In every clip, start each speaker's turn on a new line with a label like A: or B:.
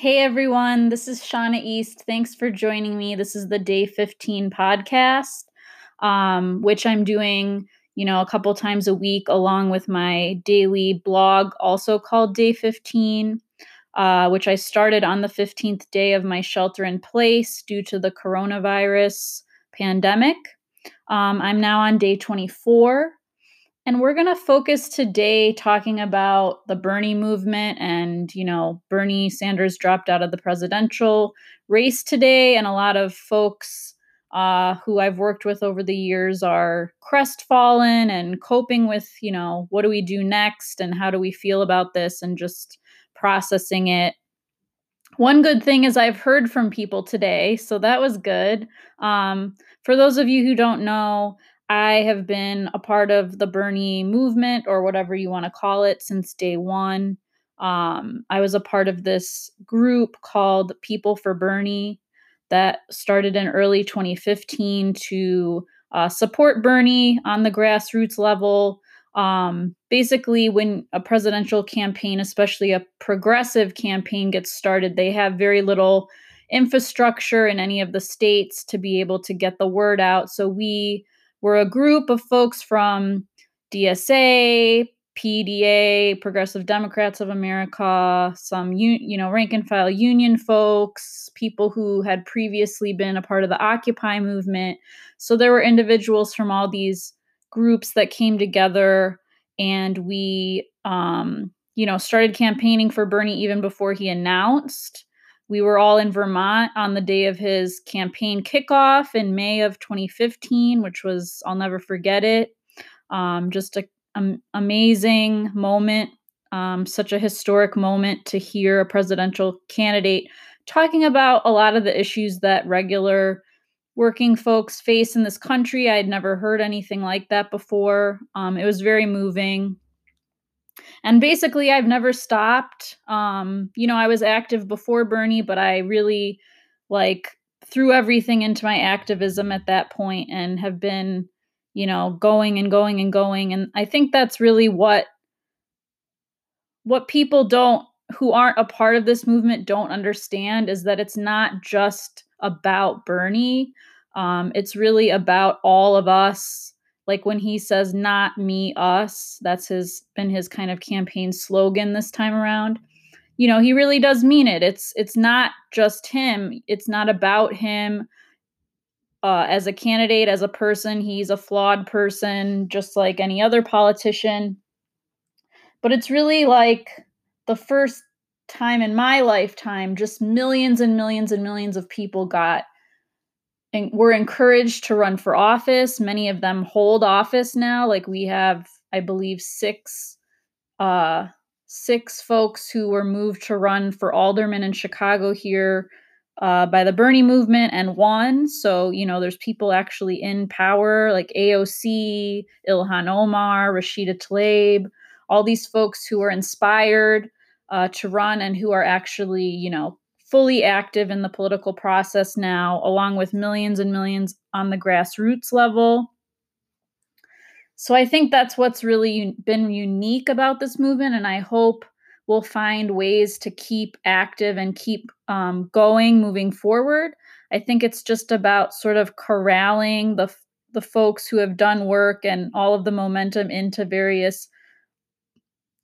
A: Hey everyone, this is Shana East. Thanks for joining me. This is the Day 15 podcast, um, which I'm doing, you know, a couple times a week along with my daily blog, also called Day 15, uh, which I started on the 15th day of my shelter in place due to the coronavirus pandemic. Um, I'm now on day 24. And we're going to focus today talking about the Bernie movement and, you know, Bernie Sanders dropped out of the presidential race today. And a lot of folks uh, who I've worked with over the years are crestfallen and coping with, you know, what do we do next and how do we feel about this and just processing it. One good thing is I've heard from people today, so that was good. Um, for those of you who don't know, I have been a part of the Bernie movement or whatever you want to call it since day one. Um, I was a part of this group called People for Bernie that started in early 2015 to uh, support Bernie on the grassroots level. Um, basically, when a presidential campaign, especially a progressive campaign, gets started, they have very little infrastructure in any of the states to be able to get the word out. So we we're a group of folks from DSA, PDA, Progressive Democrats of America, some you know rank and file union folks, people who had previously been a part of the Occupy movement. So there were individuals from all these groups that came together, and we, um, you know, started campaigning for Bernie even before he announced. We were all in Vermont on the day of his campaign kickoff in May of 2015, which was, I'll never forget it. Um, just an um, amazing moment, um, such a historic moment to hear a presidential candidate talking about a lot of the issues that regular working folks face in this country. I had never heard anything like that before. Um, it was very moving and basically i've never stopped. Um you know i was active before bernie but i really like threw everything into my activism at that point and have been you know going and going and going. And i think that's really what what people don't who aren't a part of this movement don't understand is that it's not just about bernie. Um, it's really about all of us like when he says not me us that's his been his kind of campaign slogan this time around. You know he really does mean it. It's it's not just him. It's not about him uh, as a candidate as a person. He's a flawed person just like any other politician. But it's really like the first time in my lifetime just millions and millions and millions of people got were encouraged to run for office. Many of them hold office now. Like we have, I believe, six uh, six folks who were moved to run for alderman in Chicago here uh, by the Bernie movement and won. So you know, there's people actually in power, like AOC, Ilhan Omar, Rashida Tlaib, all these folks who are inspired uh, to run and who are actually, you know, fully active in the political process now, along with millions and millions on the grassroots level. So I think that's what's really been unique about this movement, and I hope we'll find ways to keep active and keep um, going moving forward. I think it's just about sort of corralling the the folks who have done work and all of the momentum into various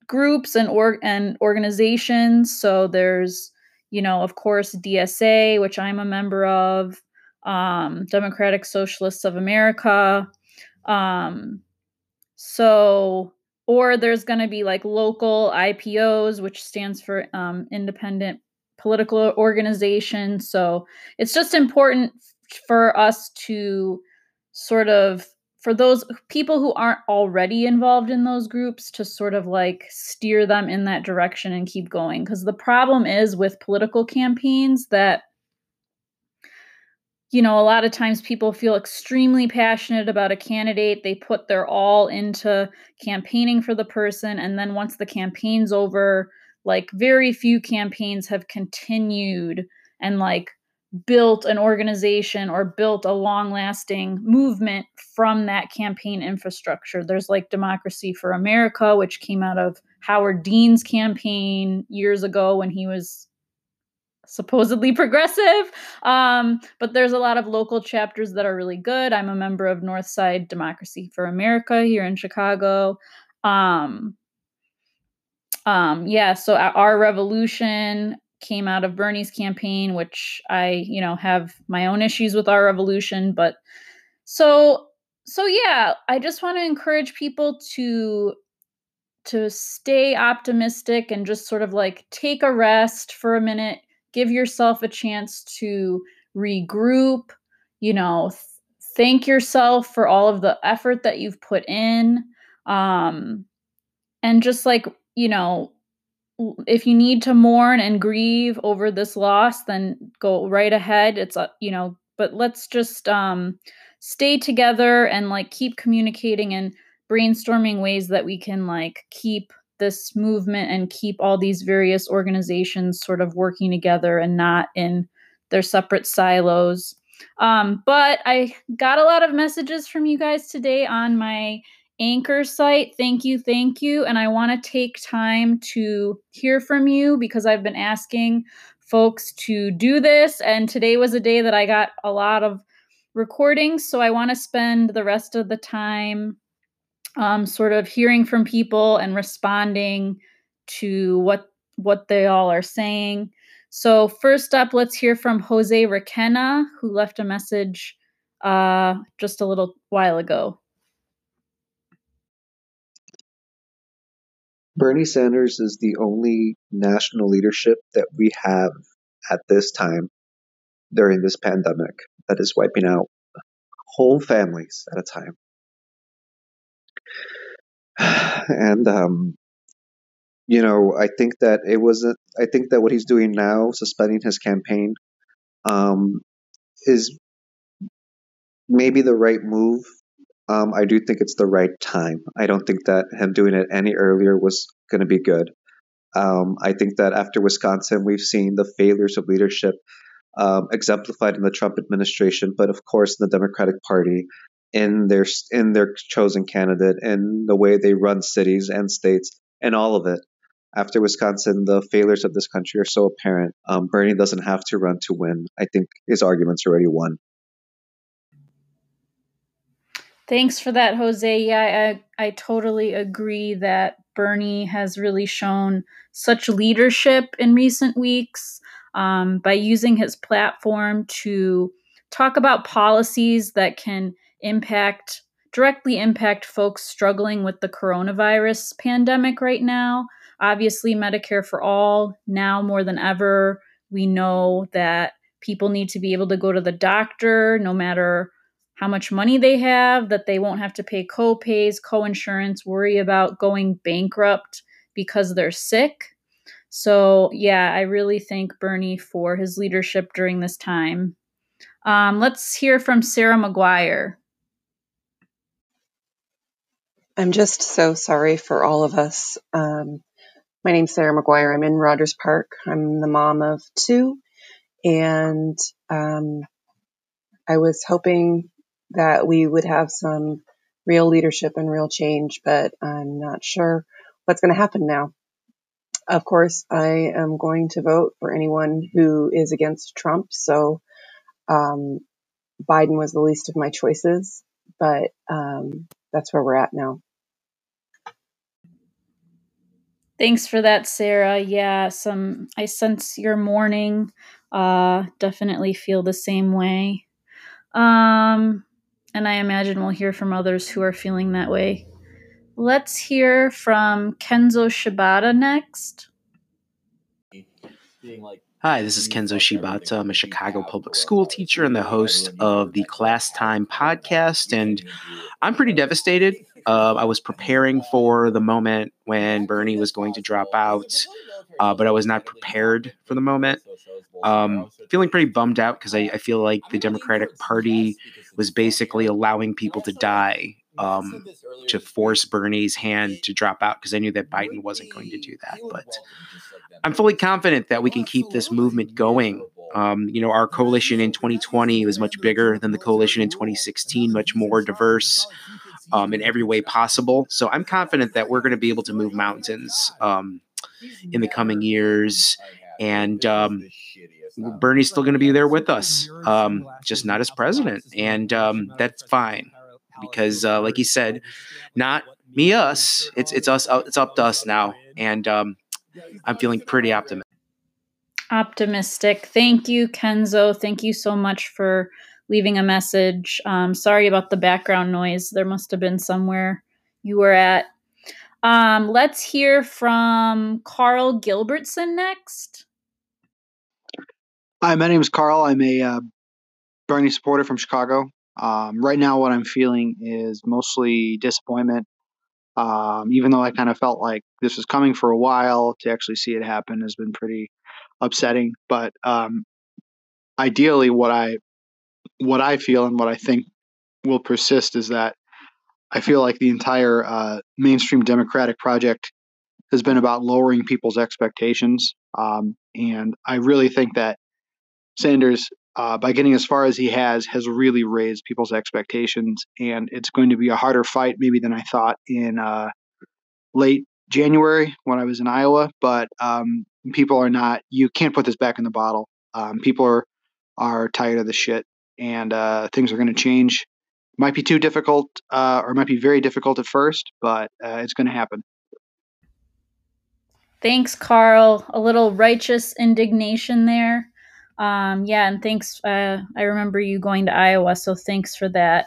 A: groups and or and organizations. So there's you know, of course, DSA, which I'm a member of, um, Democratic Socialists of America. Um, so, or there's going to be like local IPOs, which stands for um, Independent Political Organization. So it's just important for us to sort of for those people who aren't already involved in those groups to sort of like steer them in that direction and keep going. Because the problem is with political campaigns that you know a lot of times people feel extremely passionate about a candidate. They put their all into campaigning for the person and then once the campaign's over like very few campaigns have continued and like built an organization or built a long lasting movement from that campaign infrastructure. There's like Democracy for America, which came out of Howard Dean's campaign years ago when he was supposedly progressive. Um, but there's a lot of local chapters that are really good. I'm a member of Northside Democracy for America here in Chicago. Um, um, yeah, so our revolution came out of Bernie's campaign, which I, you know, have my own issues with our revolution, but so so yeah, I just want to encourage people to to stay optimistic and just sort of like take a rest for a minute, give yourself a chance to regroup, you know, th- thank yourself for all of the effort that you've put in. Um and just like, you know, if you need to mourn and grieve over this loss, then go right ahead. It's a, you know, but let's just um stay together and like keep communicating and brainstorming ways that we can like keep this movement and keep all these various organizations sort of working together and not in their separate silos. Um, but I got a lot of messages from you guys today on my Anchor site. Thank you, thank you. And I want to take time to hear from you because I've been asking folks to do this. And today was a day that I got a lot of recordings. So I want to spend the rest of the time um, sort of hearing from people and responding to what what they all are saying. So first up, let's hear from Jose Requena, who left a message uh, just a little while ago.
B: Bernie Sanders is the only national leadership that we have at this time during this pandemic that is wiping out whole families at a time. And, um, you know, I think that it wasn't, I think that what he's doing now, suspending his campaign, um, is maybe the right move. Um, I do think it's the right time. I don't think that him doing it any earlier was going to be good. Um, I think that after Wisconsin, we've seen the failures of leadership um, exemplified in the Trump administration, but of course in the Democratic Party, in their in their chosen candidate, in the way they run cities and states, and all of it. After Wisconsin, the failures of this country are so apparent. Um, Bernie doesn't have to run to win. I think his argument's already won.
A: Thanks for that, Jose. Yeah, I, I totally agree that Bernie has really shown such leadership in recent weeks um, by using his platform to talk about policies that can impact directly impact folks struggling with the coronavirus pandemic right now. Obviously, Medicare for all, now more than ever, we know that people need to be able to go to the doctor no matter how much money they have, that they won't have to pay co-pays, co-insurance, worry about going bankrupt because they're sick. So, yeah, I really thank Bernie for his leadership during this time. Um, let's hear from Sarah McGuire.
C: I'm just so sorry for all of us. Um, my name's Sarah McGuire. I'm in Rogers Park. I'm the mom of two, and um, I was hoping that we would have some real leadership and real change, but I'm not sure what's going to happen now. Of course, I am going to vote for anyone who is against Trump. So um, Biden was the least of my choices, but um, that's where we're at now.
A: Thanks for that, Sarah. Yeah, some I sense your mourning. Uh, definitely feel the same way. Um, and I imagine we'll hear from others who are feeling that way. Let's hear from Kenzo Shibata next.
D: Hi, this is Kenzo Shibata. I'm a Chicago public school teacher and the host of the Class Time podcast, and I'm pretty devastated. Uh, I was preparing for the moment when Bernie was going to drop out, uh, but I was not prepared for the moment. Um, feeling pretty bummed out because I, I, feel like the Democratic Party was basically allowing people to die um, to force Bernie's hand to drop out because I knew that Biden wasn't going to do that. But I'm fully confident that we can keep this movement going. Um, you know, our coalition in 2020 was much bigger than the coalition in 2016, much more diverse um, in every way possible. So I'm confident that we're going to be able to move mountains um, in the coming years. And um, Bernie's still going to be there with us, um, just not as president, and um, that's fine because, uh, like he said, not me, us. It's it's us. Uh, it's up to us now, and um, I'm feeling pretty optimistic.
A: Optimistic. Thank you, Kenzo. Thank you so much for leaving a message. Um, sorry about the background noise. There must have been somewhere you were at. Um, let's hear from Carl Gilbertson next.
E: Hi, my name is Carl. I'm a uh, Bernie supporter from Chicago. Um, right now, what I'm feeling is mostly disappointment. Um, even though I kind of felt like this was coming for a while, to actually see it happen has been pretty upsetting. But um, ideally, what I what I feel and what I think will persist is that I feel like the entire uh, mainstream Democratic project has been about lowering people's expectations, um, and I really think that Sanders, uh, by getting as far as he has, has really raised people's expectations, and it's going to be a harder fight maybe than I thought in uh, late January when I was in Iowa. But um, people are not. You can't put this back in the bottle. Um, people are are tired of the shit, and uh, things are going to change. Might be too difficult, uh, or might be very difficult at first, but uh, it's going to happen.
A: Thanks, Carl. A little righteous indignation there. Um, yeah, and thanks. Uh, I remember you going to Iowa, so thanks for that.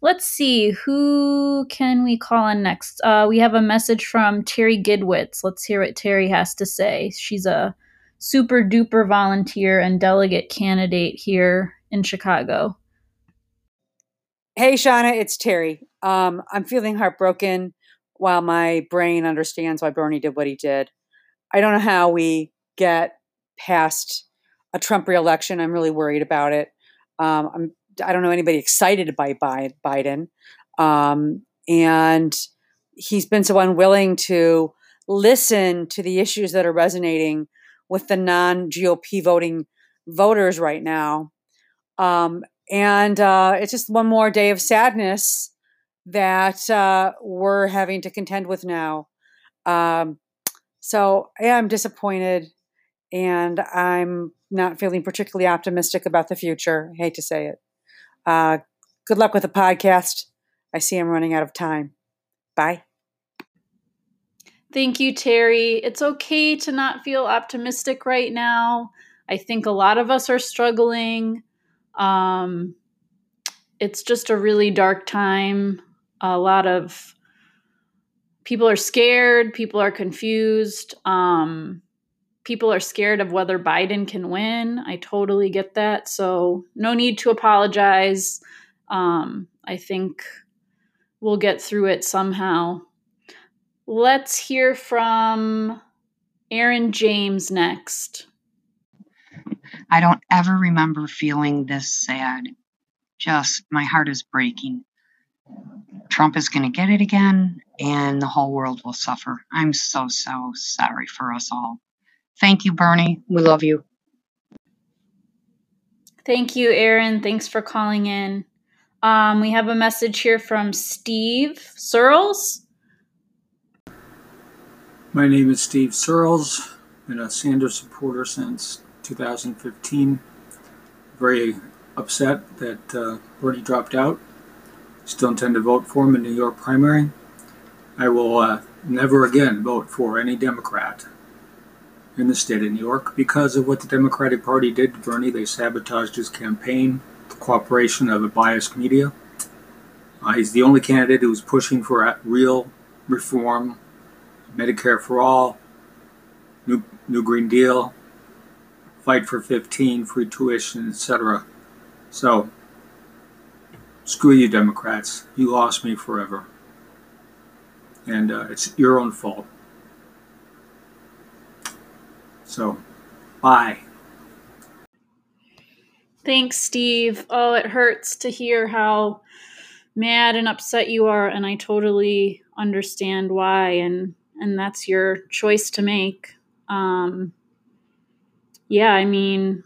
A: Let's see, who can we call on next? Uh, we have a message from Terry Gidwitz. Let's hear what Terry has to say. She's a super duper volunteer and delegate candidate here in Chicago.
F: Hey, Shana, it's Terry. Um, I'm feeling heartbroken while my brain understands why Bernie did what he did. I don't know how we get past a Trump reelection. I'm really worried about it. Um, I'm I don't know anybody excited by Biden, um, and he's been so unwilling to listen to the issues that are resonating with the non GOP voting voters right now. Um, and uh, it's just one more day of sadness that uh, we're having to contend with now. Um, so yeah, I'm disappointed, and I'm not feeling particularly optimistic about the future. I hate to say it. Uh, good luck with the podcast. I see I'm running out of time. Bye.
A: Thank you, Terry. It's okay to not feel optimistic right now. I think a lot of us are struggling. Um, it's just a really dark time. A lot of people are scared, people are confused. Um, people are scared of whether Biden can win. I totally get that. So, no need to apologize. Um, I think we'll get through it somehow. Let's hear from Aaron James next.
G: I don't ever remember feeling this sad. Just my heart is breaking. Trump is going to get it again, and the whole world will suffer. I'm so, so sorry for us all. Thank you, Bernie. We love you.
A: Thank you, Aaron. Thanks for calling in. Um, we have a message here from Steve Searles.
H: My name is Steve Searles. I've been a Sanders supporter since 2015. Very upset that uh, Bernie dropped out. Still intend to vote for him in the New York primary. I will uh, never again vote for any Democrat in the state of New York because of what the Democratic Party did to Bernie. They sabotaged his campaign, the cooperation of a biased media. Uh, he's the only candidate who was pushing for real reform, Medicare for all, new, new Green Deal, fight for 15, free tuition, etc. So, screw you, Democrats. You lost me forever. And uh, it's your own fault. So, bye.
A: Thanks, Steve. Oh, it hurts to hear how mad and upset you are, and I totally understand why. And and that's your choice to make. Um, yeah, I mean,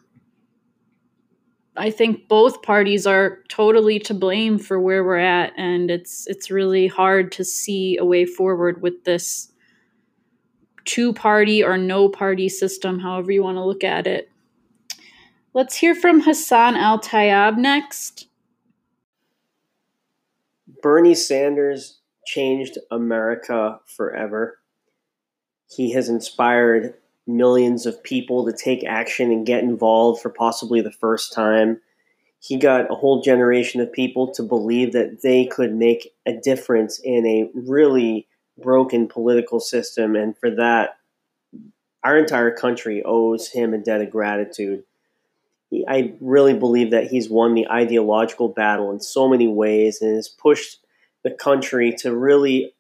A: I think both parties are totally to blame for where we're at, and it's it's really hard to see a way forward with this two party or no party system, however you want to look at it. Let's hear from Hassan Al Tayyab next.
I: Bernie Sanders changed America forever. He has inspired millions of people to take action and get involved for possibly the first time. He got a whole generation of people to believe that they could make a difference in a really broken political system. And for that, our entire country owes him a debt of gratitude. I really believe that he's won the ideological battle in so many ways and has pushed the country to really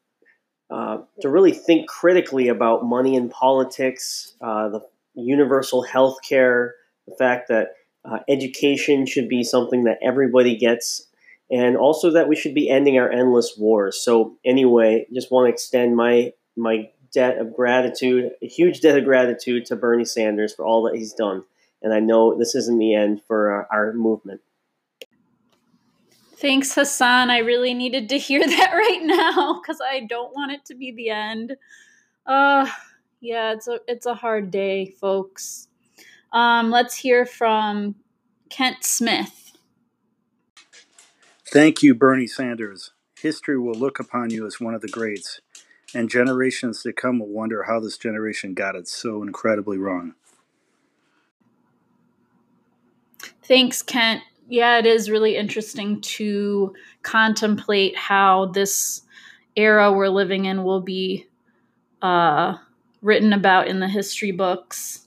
I: uh, to really think critically about money in politics, uh, the universal health care, the fact that uh, education should be something that everybody gets, and also that we should be ending our endless wars. So, anyway, just want to extend my my debt of gratitude, a huge debt of gratitude to Bernie Sanders for all that he's done. And I know this isn't the end for our, our movement.
A: Thanks, Hassan. I really needed to hear that right now because I don't want it to be the end. Uh, yeah, it's a it's a hard day, folks. Um, let's hear from Kent Smith.
J: Thank you, Bernie Sanders. History will look upon you as one of the greats, and generations to come will wonder how this generation got it so incredibly wrong.
A: Thanks, Kent yeah, it is really interesting to contemplate how this era we're living in will be uh, written about in the history books.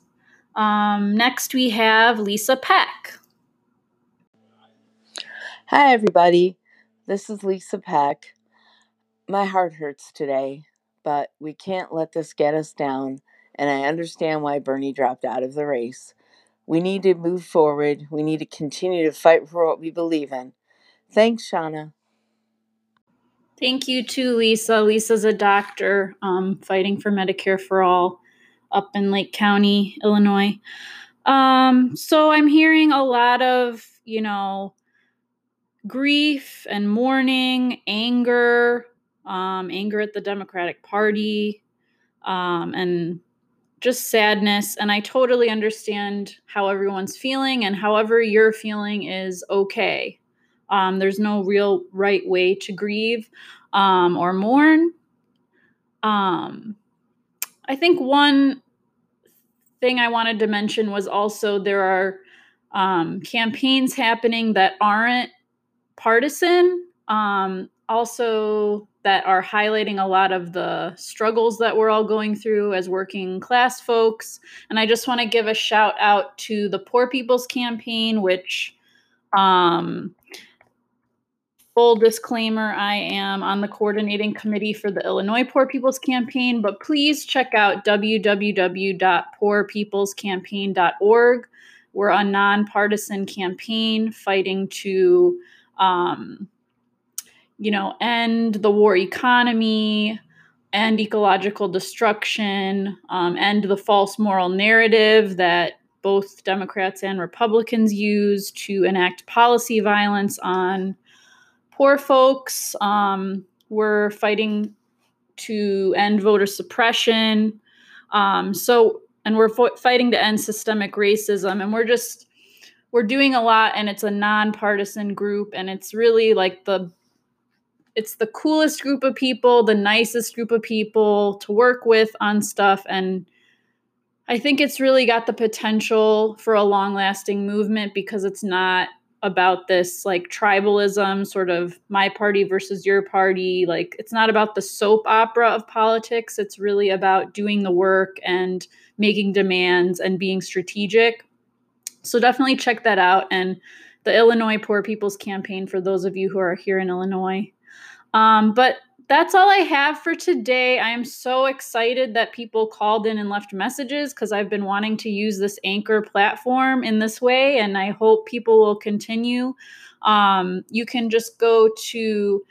A: Um, next, we have Lisa Peck.
K: Hi, everybody. This is Lisa Peck. My heart hurts today, but we can't let this get us down, and I understand why Bernie dropped out of the race. We need to move forward. We need to continue to fight for what we believe in. Thanks, Shana.
A: Thank you to Lisa. Lisa's a doctor um, fighting for Medicare for all up in Lake County, Illinois. Um, so I'm hearing a lot of, you know, grief and mourning, anger, um, anger at the Democratic Party, um, and just sadness. And I totally understand how everyone's feeling, and however you're feeling is okay. Um, there's no real right way to grieve um, or mourn. Um, I think one thing I wanted to mention was also there are um, campaigns happening that aren't partisan. Um, also, that are highlighting a lot of the struggles that we're all going through as working class folks. And I just want to give a shout out to the Poor People's Campaign, which, um, full disclaimer, I am on the coordinating committee for the Illinois Poor People's Campaign, but please check out www.poorpeoplescampaign.org. We're a nonpartisan campaign fighting to. Um, you know, end the war economy, end ecological destruction, um, end the false moral narrative that both Democrats and Republicans use to enact policy violence on poor folks. Um, we're fighting to end voter suppression. Um, so, and we're fo- fighting to end systemic racism. And we're just, we're doing a lot, and it's a nonpartisan group, and it's really like the it's the coolest group of people, the nicest group of people to work with on stuff. And I think it's really got the potential for a long-lasting movement because it's not about this like tribalism sort of my party versus your party. Like it's not about the soap opera of politics. It's really about doing the work and making demands and being strategic so definitely check that out and the illinois poor people's campaign for those of you who are here in illinois um, but that's all I have for today. I am so excited that people called in and left messages because I've been wanting to use this Anchor platform in this way, and I hope people will continue. Um, you can just go to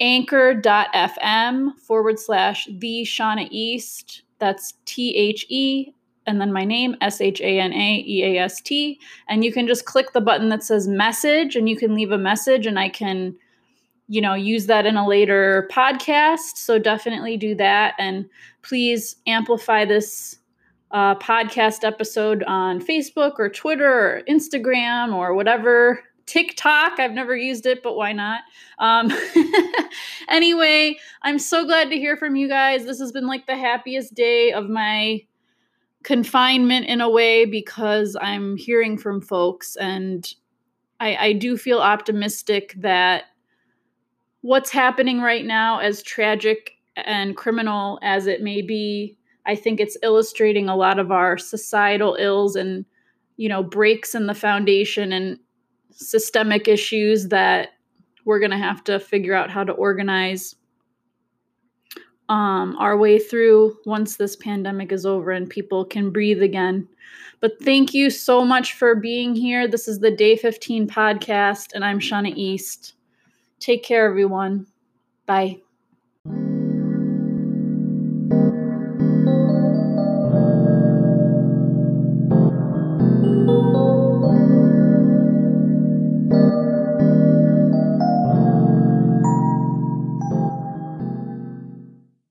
A: anchor.fm forward slash the Shana East. That's T H E and then my name, S H A N A E A S T. And you can just click the button that says message and you can leave a message and I can you know, use that in a later podcast. So definitely do that. And please amplify this uh, podcast episode on Facebook or Twitter or Instagram or whatever. TikTok, I've never used it, but why not? Um, anyway, I'm so glad to hear from you guys. This has been like the happiest day of my confinement in a way because I'm hearing from folks and I, I do feel optimistic that what's happening right now, as tragic and criminal as it may be, I think it's illustrating a lot of our societal ills and, you know, breaks in the foundation and systemic issues that we're going to have to figure out how to organize um, our way through once this pandemic is over and people can breathe again. But thank you so much for being here. This is the Day 15 podcast, and I'm Shana East. Take care, everyone. Bye.